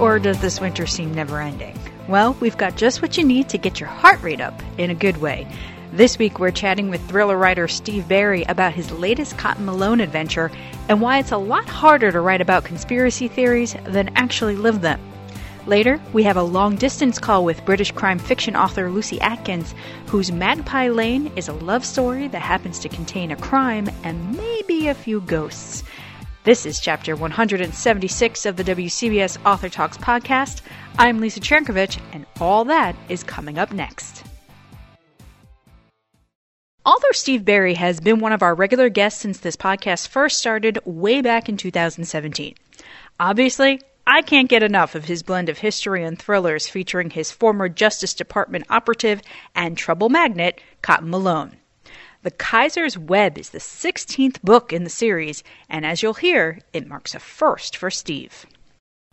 or does this winter seem never ending? Well, we've got just what you need to get your heart rate up in a good way. This week, we're chatting with thriller writer Steve Berry about his latest Cotton Malone adventure and why it's a lot harder to write about conspiracy theories than actually live them. Later, we have a long distance call with British crime fiction author Lucy Atkins, whose Magpie Lane is a love story that happens to contain a crime and maybe a few ghosts. This is chapter 176 of the WCBS Author Talks podcast. I'm Lisa Trankovich, and all that is coming up next. Author Steve Berry has been one of our regular guests since this podcast first started way back in 2017. Obviously, I can't get enough of his blend of history and thrillers featuring his former Justice Department operative and trouble magnet, Cotton Malone. The Kaiser's Web is the 16th book in the series, and as you'll hear, it marks a first for Steve.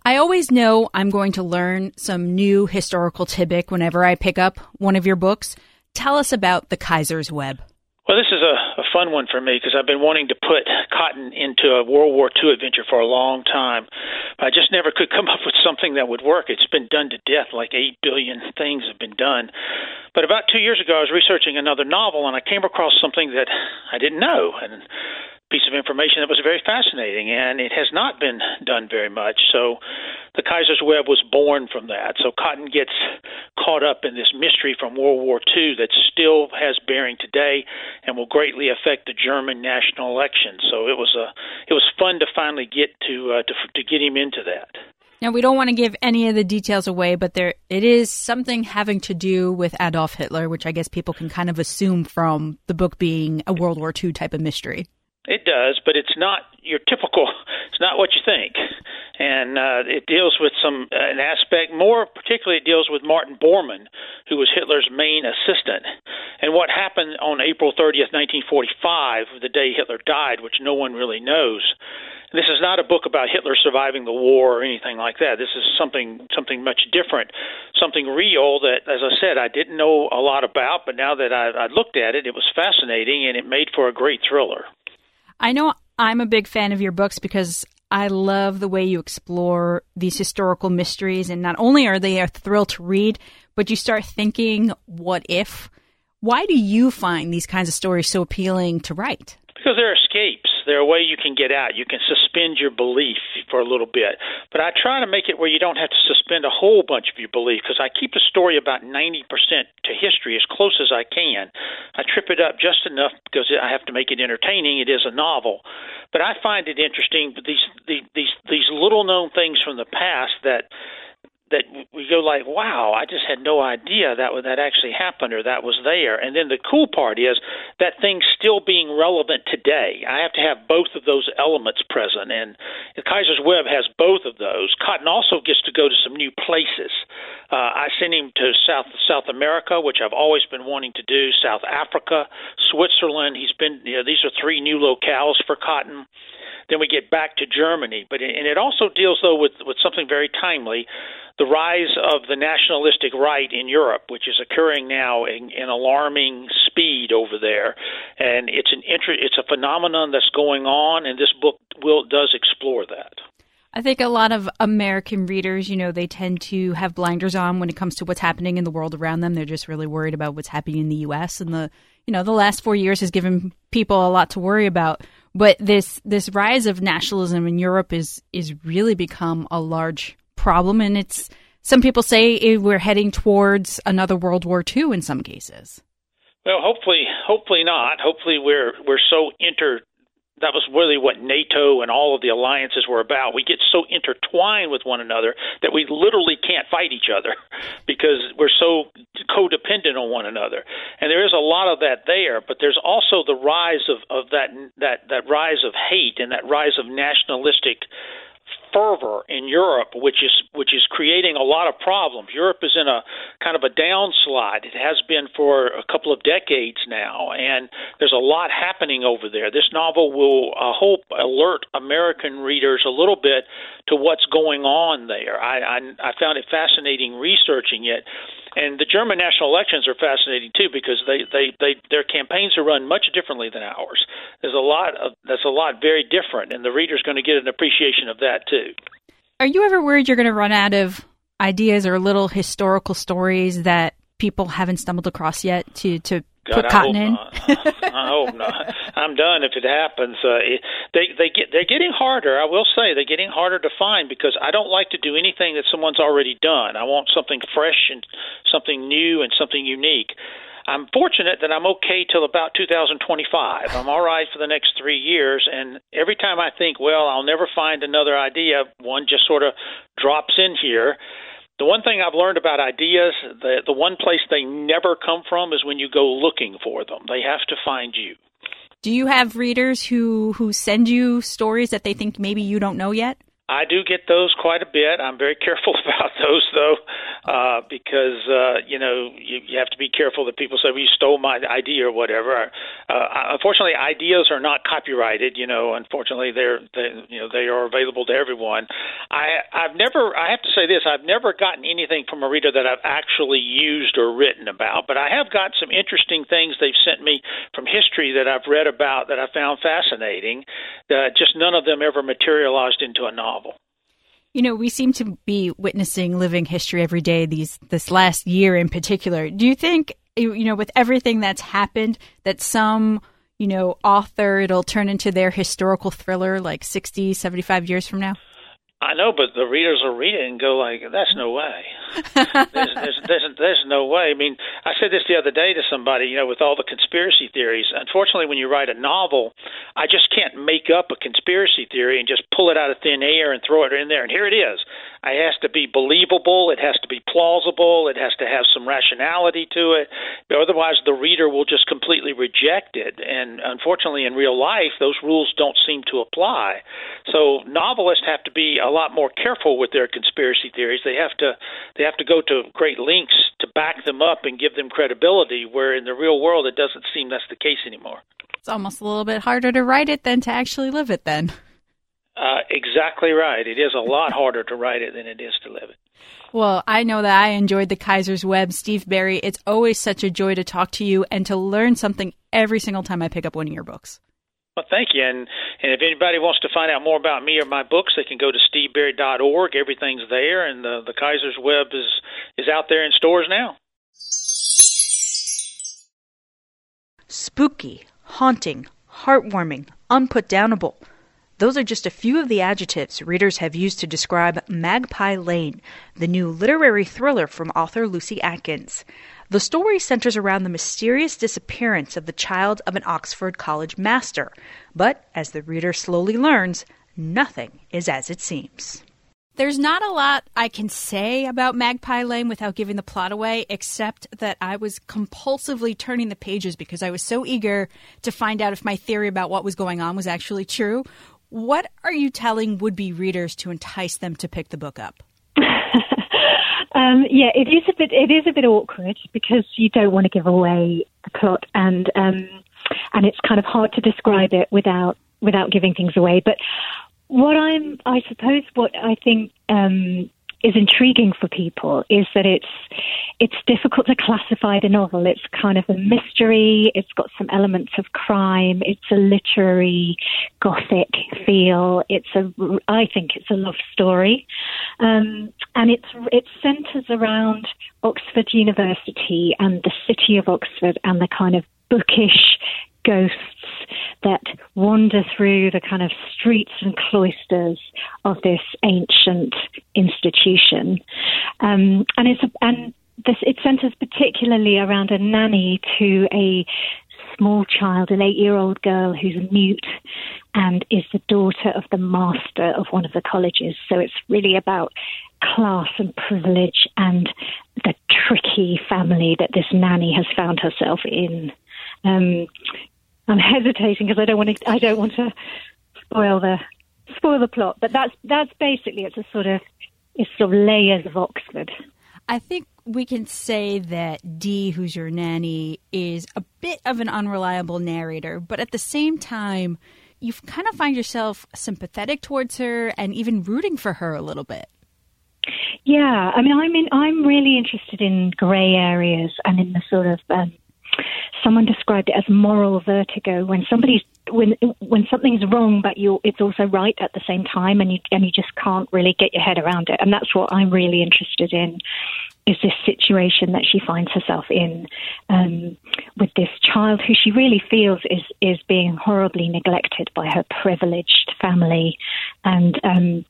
I always know I'm going to learn some new historical tidbit whenever I pick up one of your books. Tell us about The Kaiser's Web. Well, this is a, a fun one for me because I've been wanting to put Cotton into a World War II adventure for a long time. I just never could come up with something that would work. It's been done to death, like 8 billion things have been done. But about two years ago, I was researching another novel, and I came across something that I didn't know, and piece of information that was very fascinating, and it has not been done very much. So, the Kaiser's Web was born from that. So, Cotton gets caught up in this mystery from World War II that still has bearing today, and will greatly affect the German national election. So, it was a it was fun to finally get to uh, to to get him into that. Now we don't want to give any of the details away, but there it is something having to do with Adolf Hitler, which I guess people can kind of assume from the book being a World War II type of mystery. It does, but it's not your typical. It's not what you think, and uh, it deals with some uh, an aspect more particularly. It deals with Martin Bormann, who was Hitler's main assistant, and what happened on April 30th, 1945, the day Hitler died, which no one really knows. This is not a book about Hitler surviving the war or anything like that. This is something something much different, something real that, as I said, I didn't know a lot about, but now that I, I looked at it, it was fascinating and it made for a great thriller. I know I'm a big fan of your books because I love the way you explore these historical mysteries, and not only are they a thrill to read, but you start thinking, what if? Why do you find these kinds of stories so appealing to write? Because they're escapes. They're a way you can get out. You can suspend your belief for a little bit. But I try to make it where you don't have to suspend a whole bunch of your belief because I keep the story about 90% to history as close as I can. I trip it up just enough because I have to make it entertaining. It is a novel. But I find it interesting these these these little known things from the past that that we go like, wow, I just had no idea that that actually happened or that was there. And then the cool part is that thing's still being relevant today. I have to have both of those elements present, and Kaiser's Web has both of those. Cotton also gets to go to some new places. Uh, I sent him to South South America, which I've always been wanting to do. South Africa, Switzerland. He's been. You know, these are three new locales for Cotton. Then we get back to Germany, but and it also deals though with with something very timely the rise of the nationalistic right in Europe, which is occurring now in, in alarming speed over there, and it's an inter- it's a phenomenon that's going on, and this book will does explore that. I think a lot of American readers, you know, they tend to have blinders on when it comes to what's happening in the world around them. They're just really worried about what's happening in the U.S. and the, you know, the last four years has given people a lot to worry about. But this this rise of nationalism in Europe is is really become a large problem, and it's some people say we're heading towards another World War II in some cases. Well, hopefully, hopefully not. Hopefully, we're we're so inter. That was really what NATO and all of the alliances were about. We get so intertwined with one another that we literally can't fight each other because we're so codependent on one another. And there is a lot of that there, but there's also the rise of, of that that that rise of hate and that rise of nationalistic fervor in Europe, which is which is creating a lot of problems. Europe is in a kind of a downslide. It has been for a couple of decades now, and there's a lot happening over there. This novel will, I hope, alert American readers a little bit to what's going on there. I I, I found it fascinating researching it and the German national elections are fascinating too because they, they, they their campaigns are run much differently than ours. There's a lot of that's a lot very different, and the reader's going to get an appreciation of that too. Are you ever worried you're going to run out of ideas or little historical stories that people haven't stumbled across yet to to God, put Cotton in? I hope not. I'm done if it happens. Uh, it, they they get they're getting harder. I will say they're getting harder to find because I don't like to do anything that someone's already done. I want something fresh and something new and something unique. I'm fortunate that I'm okay till about 2025. I'm all right for the next three years, and every time I think, well, I'll never find another idea, one just sort of drops in here. The one thing I've learned about ideas, the the one place they never come from is when you go looking for them. They have to find you. Do you have readers who who send you stories that they think maybe you don't know yet? I do get those quite a bit. I'm very careful about those, though, uh, because uh, you know you, you have to be careful that people say, "Well, you stole my idea" or whatever. Uh, unfortunately, ideas are not copyrighted. You know, unfortunately, they're they, you know they are available to everyone. I I've never I have to say this I've never gotten anything from a reader that I've actually used or written about, but I have got some interesting things they've sent me from history that I've read about that I found fascinating. Uh, just none of them ever materialized into a novel novel. You know, we seem to be witnessing living history every day these this last year in particular. Do you think you know with everything that's happened that some you know author it'll turn into their historical thriller like 60 75 years from now I know, but the readers will read it and go like, "That's no way. there's, there's, there's, there's no way." I mean, I said this the other day to somebody. You know, with all the conspiracy theories, unfortunately, when you write a novel, I just can't make up a conspiracy theory and just pull it out of thin air and throw it in there. And here it is. It has to be believable. It has to be plausible. It has to have some rationality to it. Otherwise, the reader will just completely reject it. And unfortunately, in real life, those rules don't seem to apply. So novelists have to be a lot more careful with their conspiracy theories. They have to they have to go to great lengths to back them up and give them credibility. Where in the real world, it doesn't seem that's the case anymore. It's almost a little bit harder to write it than to actually live it. Then. Uh, exactly right. It is a lot harder to write it than it is to live it. Well, I know that I enjoyed the Kaiser's Web. Steve Berry, it's always such a joy to talk to you and to learn something every single time I pick up one of your books. Well, thank you. And and if anybody wants to find out more about me or my books, they can go to steveberry.org. Everything's there, and the the Kaiser's Web is is out there in stores now. Spooky, haunting, heartwarming, unputdownable. Those are just a few of the adjectives readers have used to describe Magpie Lane, the new literary thriller from author Lucy Atkins. The story centers around the mysterious disappearance of the child of an Oxford College master. But as the reader slowly learns, nothing is as it seems. There's not a lot I can say about Magpie Lane without giving the plot away, except that I was compulsively turning the pages because I was so eager to find out if my theory about what was going on was actually true. What are you telling would be readers to entice them to pick the book up? Um, yeah, it is a bit. It is a bit awkward because you don't want to give away the plot, and um, and it's kind of hard to describe it without without giving things away. But what I'm, I suppose, what I think um, is intriguing for people is that it's it's difficult to classify the novel. It's kind of a mystery. It's got some elements of crime. It's a literary gothic feel. It's a I think it's a love story, um, and it's it centres around Oxford University and the city of Oxford and the kind of bookish ghosts that wander through the kind of streets and cloisters of this ancient institution. Um, and it's and this, it centers particularly around a nanny to a small child, an eight-year-old girl who's mute and is the daughter of the master of one of the colleges. So it's really about class and privilege and the tricky family that this nanny has found herself in. Um, I'm hesitating because I don't want to. I don't want to spoil the spoil the plot. But that's that's basically it's a sort of it's sort of layers of Oxford. I think we can say that Dee, who's your nanny, is a bit of an unreliable narrator, but at the same time, you kind of find yourself sympathetic towards her and even rooting for her a little bit. Yeah, I mean, I'm in, I'm really interested in grey areas and in the sort of um, someone described it as moral vertigo. When somebody's when when something's wrong but you it's also right at the same time and you and you just can't really get your head around it. And that's what I'm really interested in is this situation that she finds herself in um, with this child who she really feels is is being horribly neglected by her privileged family, and um,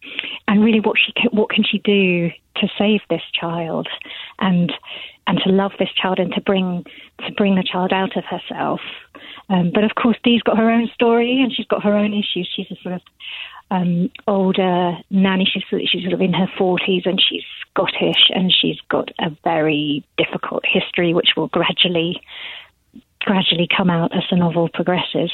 and really what she can, what can she do to save this child, and and to love this child and to bring to bring the child out of herself. Um, but of course, Dee's got her own story and she's got her own issues. She's a sort of um, older nanny. She's, she's sort of in her 40s and she's Scottish and she's got a very difficult history, which will gradually gradually come out as the novel progresses.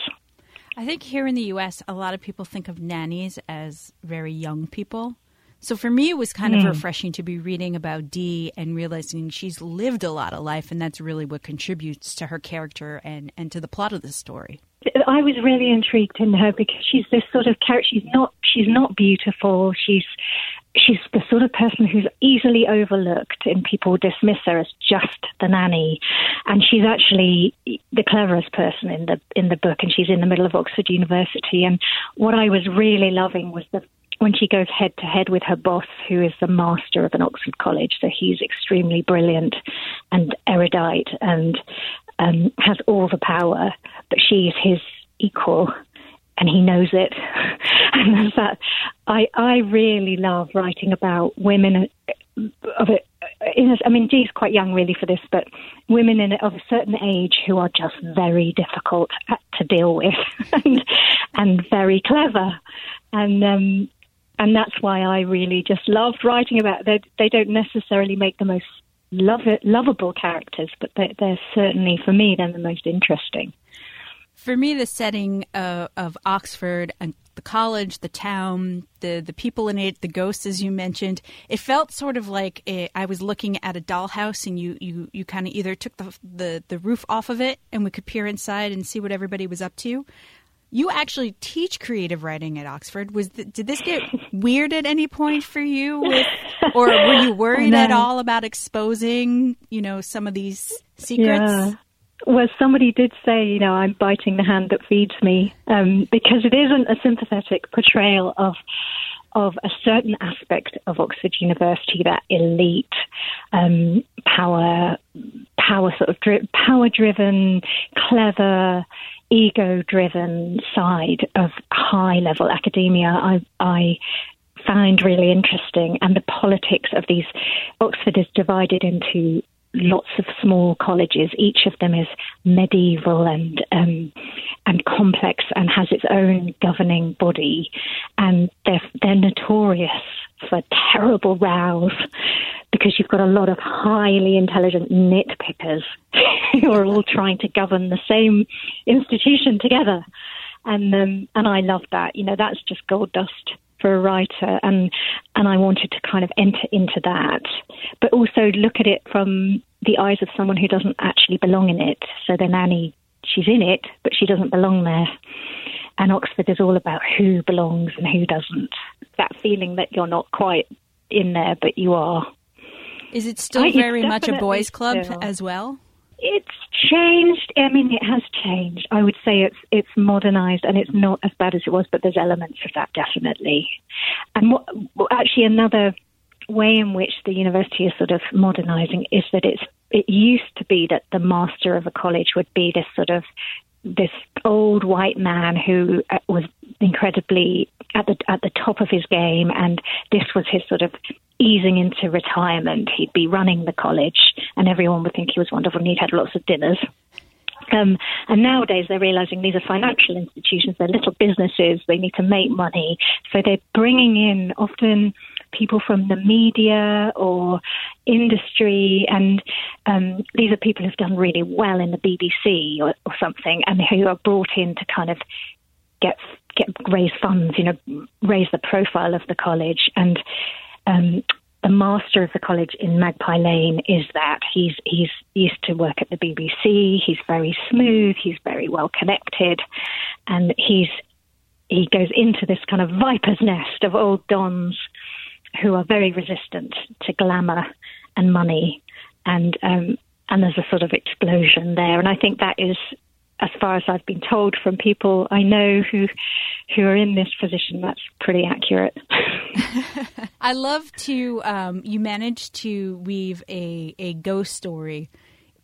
I think here in the U.S., a lot of people think of nannies as very young people. So for me, it was kind mm. of hmm. refreshing to be reading about Dee and realizing she's lived a lot of life, and that's really what contributes to her character and, and to the plot of the story. I was really intrigued in her because she's this sort of character. She's not she's not beautiful. She's she's the sort of person who's easily overlooked and people dismiss her as just the nanny and she's actually the cleverest person in the in the book and she's in the middle of Oxford University and what I was really loving was the when she goes head to head with her boss who is the master of an Oxford college so he's extremely brilliant and erudite and um, has all the power but she's his equal and he knows it. and that I I really love writing about women of it. I mean, Dee's quite young really for this, but women in of a certain age who are just very difficult to deal with and and very clever, and um, and that's why I really just loved writing about. They they don't necessarily make the most love lovable characters, but they, they're certainly for me they're the most interesting. For me, the setting of, of Oxford and the college, the town, the the people in it, the ghosts, as you mentioned, it felt sort of like a, I was looking at a dollhouse, and you you you kind of either took the, the the roof off of it, and we could peer inside and see what everybody was up to. You actually teach creative writing at Oxford. Was the, did this get weird at any point for you, with, or were you worried at all about exposing, you know, some of these secrets? Yeah. Well, somebody did say, you know, I'm biting the hand that feeds me, um, because it isn't a sympathetic portrayal of of a certain aspect of Oxford University, that elite, um, power, power sort of dri- power driven, clever, ego driven side of high level academia. I, I find really interesting, and the politics of these. Oxford is divided into lots of small colleges. Each of them is medieval and um, and complex and has its own governing body, and they're they're notorious for terrible rows because you've got a lot of highly intelligent nitpickers who are all trying to govern the same institution together. And um, and I love that. You know, that's just gold dust for a writer, and and I wanted to kind of enter into that, but also look at it from the eyes of someone who doesn't actually belong in it. So the nanny, she's in it, but she doesn't belong there. And Oxford is all about who belongs and who doesn't. That feeling that you're not quite in there, but you are. Is it still very much a boys' club still. as well? It's changed. I mean, it has changed. I would say it's it's modernized and it's not as bad as it was, but there's elements of that definitely. And what actually another way in which the university is sort of modernizing is that it's it used to be that the master of a college would be this sort of this old white man who uh, was incredibly at the at the top of his game, and this was his sort of easing into retirement. He'd be running the college, and everyone would think he was wonderful, and he'd had lots of dinners. Um, and nowadays they're realizing these are financial institutions, they're little businesses, they need to make money. So they're bringing in often people from the media or industry, and um, these are people who've done really well in the BBC or, or something, and who are brought in to kind of get get raise funds, you know, raise the profile of the college and. Um, the master of the college in Magpie Lane is that he's he's used to work at the BBC. He's very smooth. He's very well connected, and he's he goes into this kind of viper's nest of old dons who are very resistant to glamour and money, and um, and there's a sort of explosion there. And I think that is, as far as I've been told from people I know who who are in this position, that's pretty accurate. I love to um, you managed to weave a a ghost story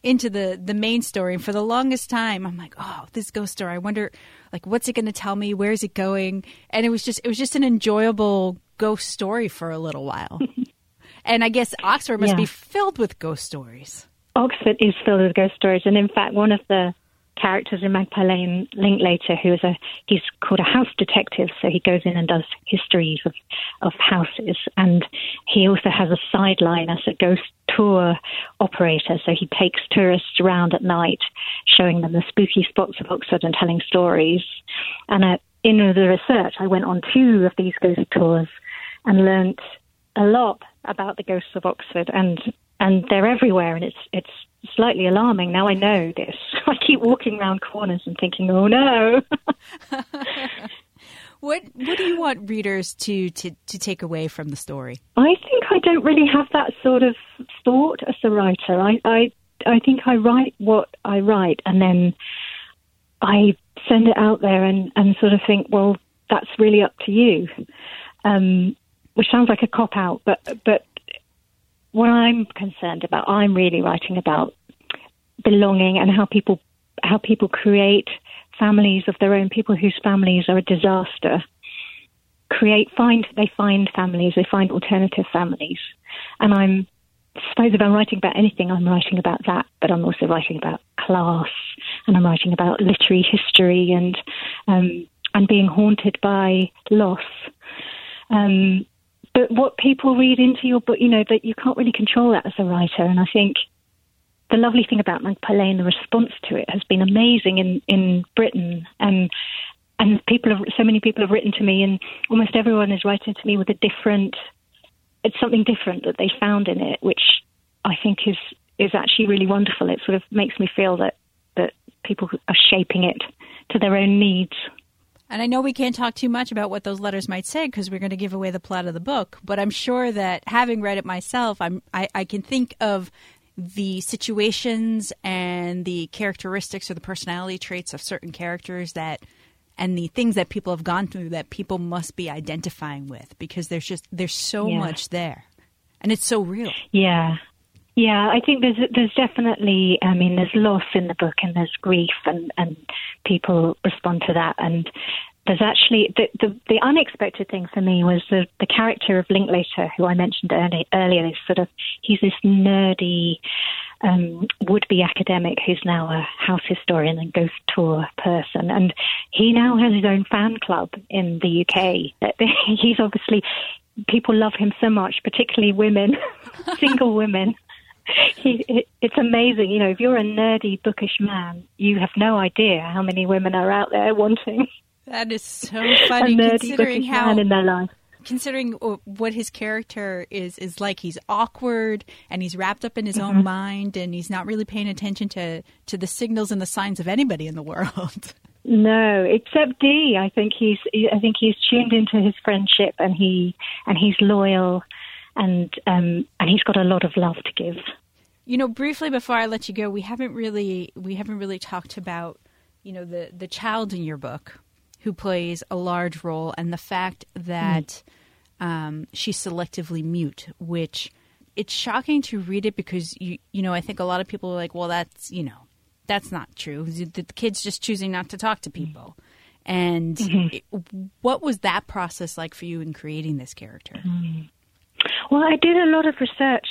into the the main story. And for the longest time, I'm like, oh, this ghost story. I wonder, like, what's it going to tell me? Where is it going? And it was just it was just an enjoyable ghost story for a little while. and I guess Oxford must yeah. be filled with ghost stories. Oxford is filled with ghost stories, and in fact, one of the characters in Magpie Lane Linklater, who is a he's called a house detective, so he goes in and does histories of of houses, and he also has a sideline as a ghost tour operator. So he takes tourists around at night, showing them the spooky spots of Oxford and telling stories. And uh, in the research, I went on two of these ghost tours and learnt a lot about the ghosts of Oxford and and they're everywhere and it's it's slightly alarming. Now I know this. I keep walking around corners and thinking, "Oh no." what what do you want readers to, to to take away from the story? I think I don't really have that sort of thought as a writer. I I I think I write what I write and then I send it out there and, and sort of think, well, that's really up to you. Um, which sounds like a cop out, but but what I'm concerned about, I'm really writing about belonging and how people how people create families of their own, people whose families are a disaster. Create find they find families, they find alternative families. And I'm suppose if I'm writing about anything, I'm writing about that, but I'm also writing about class and I'm writing about literary history and um, and being haunted by loss. Um, but what people read into your book, you know, that you can't really control that as a writer. And I think the lovely thing about Magpie Lane, the response to it has been amazing in, in Britain. And and people have, so many people have written to me, and almost everyone is writing to me with a different, it's something different that they found in it, which I think is is actually really wonderful. It sort of makes me feel that that people are shaping it to their own needs. And I know we can't talk too much about what those letters might say because we're going to give away the plot of the book. But I'm sure that having read it myself, I'm I, I can think of the situations and the characteristics or the personality traits of certain characters that and the things that people have gone through that people must be identifying with because there's just there's so yeah. much there and it's so real yeah yeah i think there's there's definitely i mean there's loss in the book and there's grief and and people respond to that and there's actually the, the, the unexpected thing for me was the the character of Linklater, who I mentioned early, earlier. Is sort of he's this nerdy um, would-be academic who's now a house historian and ghost tour person, and he now has his own fan club in the UK. he's obviously people love him so much, particularly women, single women. He, it, it's amazing, you know. If you're a nerdy, bookish man, you have no idea how many women are out there wanting that is so funny considering how in their life. Considering what his character is is like, he's awkward and he's wrapped up in his mm-hmm. own mind, and he's not really paying attention to to the signals and the signs of anybody in the world. No, except Dee. I think he's. I think he's tuned into his friendship, and he and he's loyal, and um, and he's got a lot of love to give. You know, briefly before I let you go, we haven't really we haven't really talked about you know the the child in your book who plays a large role, and the fact that mm. um, she's selectively mute, which it's shocking to read it because you you know I think a lot of people are like, well, that's you know that's not true. The kid's just choosing not to talk to people. And mm-hmm. it, what was that process like for you in creating this character? Mm. Well, I did a lot of research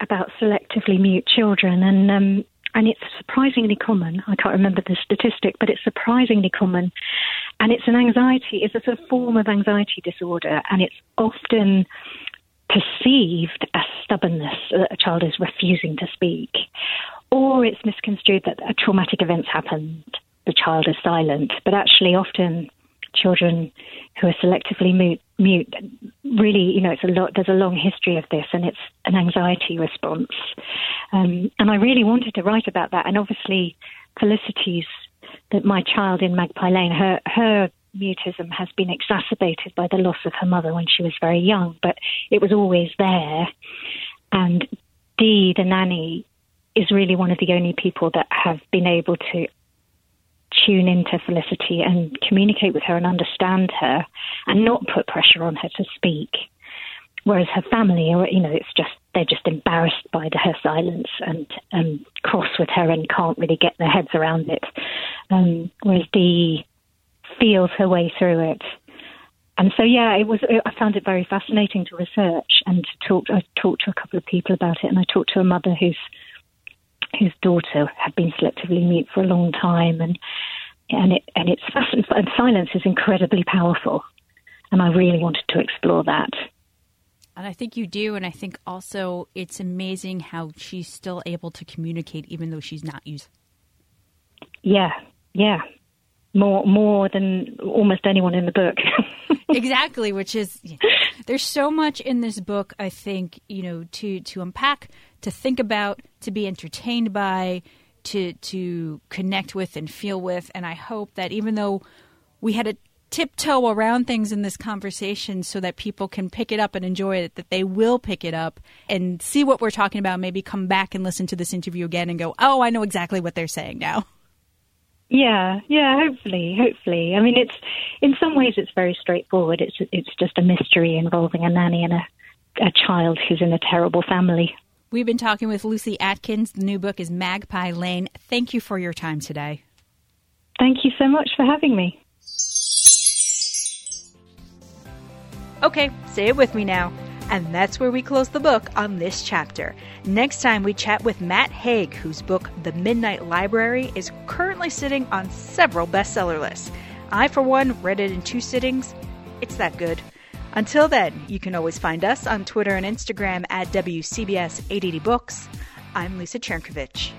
about selectively mute children, and um, and it's surprisingly common. I can't remember the statistic, but it's surprisingly common. And it's an anxiety, it's a sort of form of anxiety disorder, and it's often perceived as stubbornness that a child is refusing to speak, or it's misconstrued that a traumatic event's happened, the child is silent. But actually, often children who are selectively mute, mute really, you know, it's a lot. There's a long history of this, and it's an anxiety response. Um, and I really wanted to write about that. And obviously, Felicity's that my child in Magpie Lane, her her mutism has been exacerbated by the loss of her mother when she was very young, but it was always there. And Dee, the nanny, is really one of the only people that have been able to tune into Felicity and communicate with her and understand her and not put pressure on her to speak. Whereas her family, you know, it's just they're just embarrassed by her silence and um, cross with her and can't really get their heads around it. Um, whereas Dee feels her way through it. And so, yeah, it was. I found it very fascinating to research and to talk. I talked to a couple of people about it, and I talked to a mother whose whose daughter had been selectively mute for a long time, and and it and it's and silence is incredibly powerful, and I really wanted to explore that. And I think you do, and I think also it's amazing how she's still able to communicate even though she's not used. Yeah, yeah, more more than almost anyone in the book. exactly, which is there's so much in this book. I think you know to to unpack, to think about, to be entertained by, to to connect with and feel with. And I hope that even though we had a tiptoe around things in this conversation so that people can pick it up and enjoy it, that they will pick it up and see what we're talking about, maybe come back and listen to this interview again and go, oh, I know exactly what they're saying now. Yeah, yeah, hopefully, hopefully. I mean, it's in some ways it's very straightforward. It's it's just a mystery involving a nanny and a a child who's in a terrible family. We've been talking with Lucy Atkins. The new book is Magpie Lane. Thank you for your time today. Thank you so much for having me. Okay, say it with me now. And that's where we close the book on this chapter. Next time, we chat with Matt Haig, whose book, The Midnight Library, is currently sitting on several bestseller lists. I, for one, read it in two sittings. It's that good. Until then, you can always find us on Twitter and Instagram at WCBS 880 Books. I'm Lisa Chernkovich.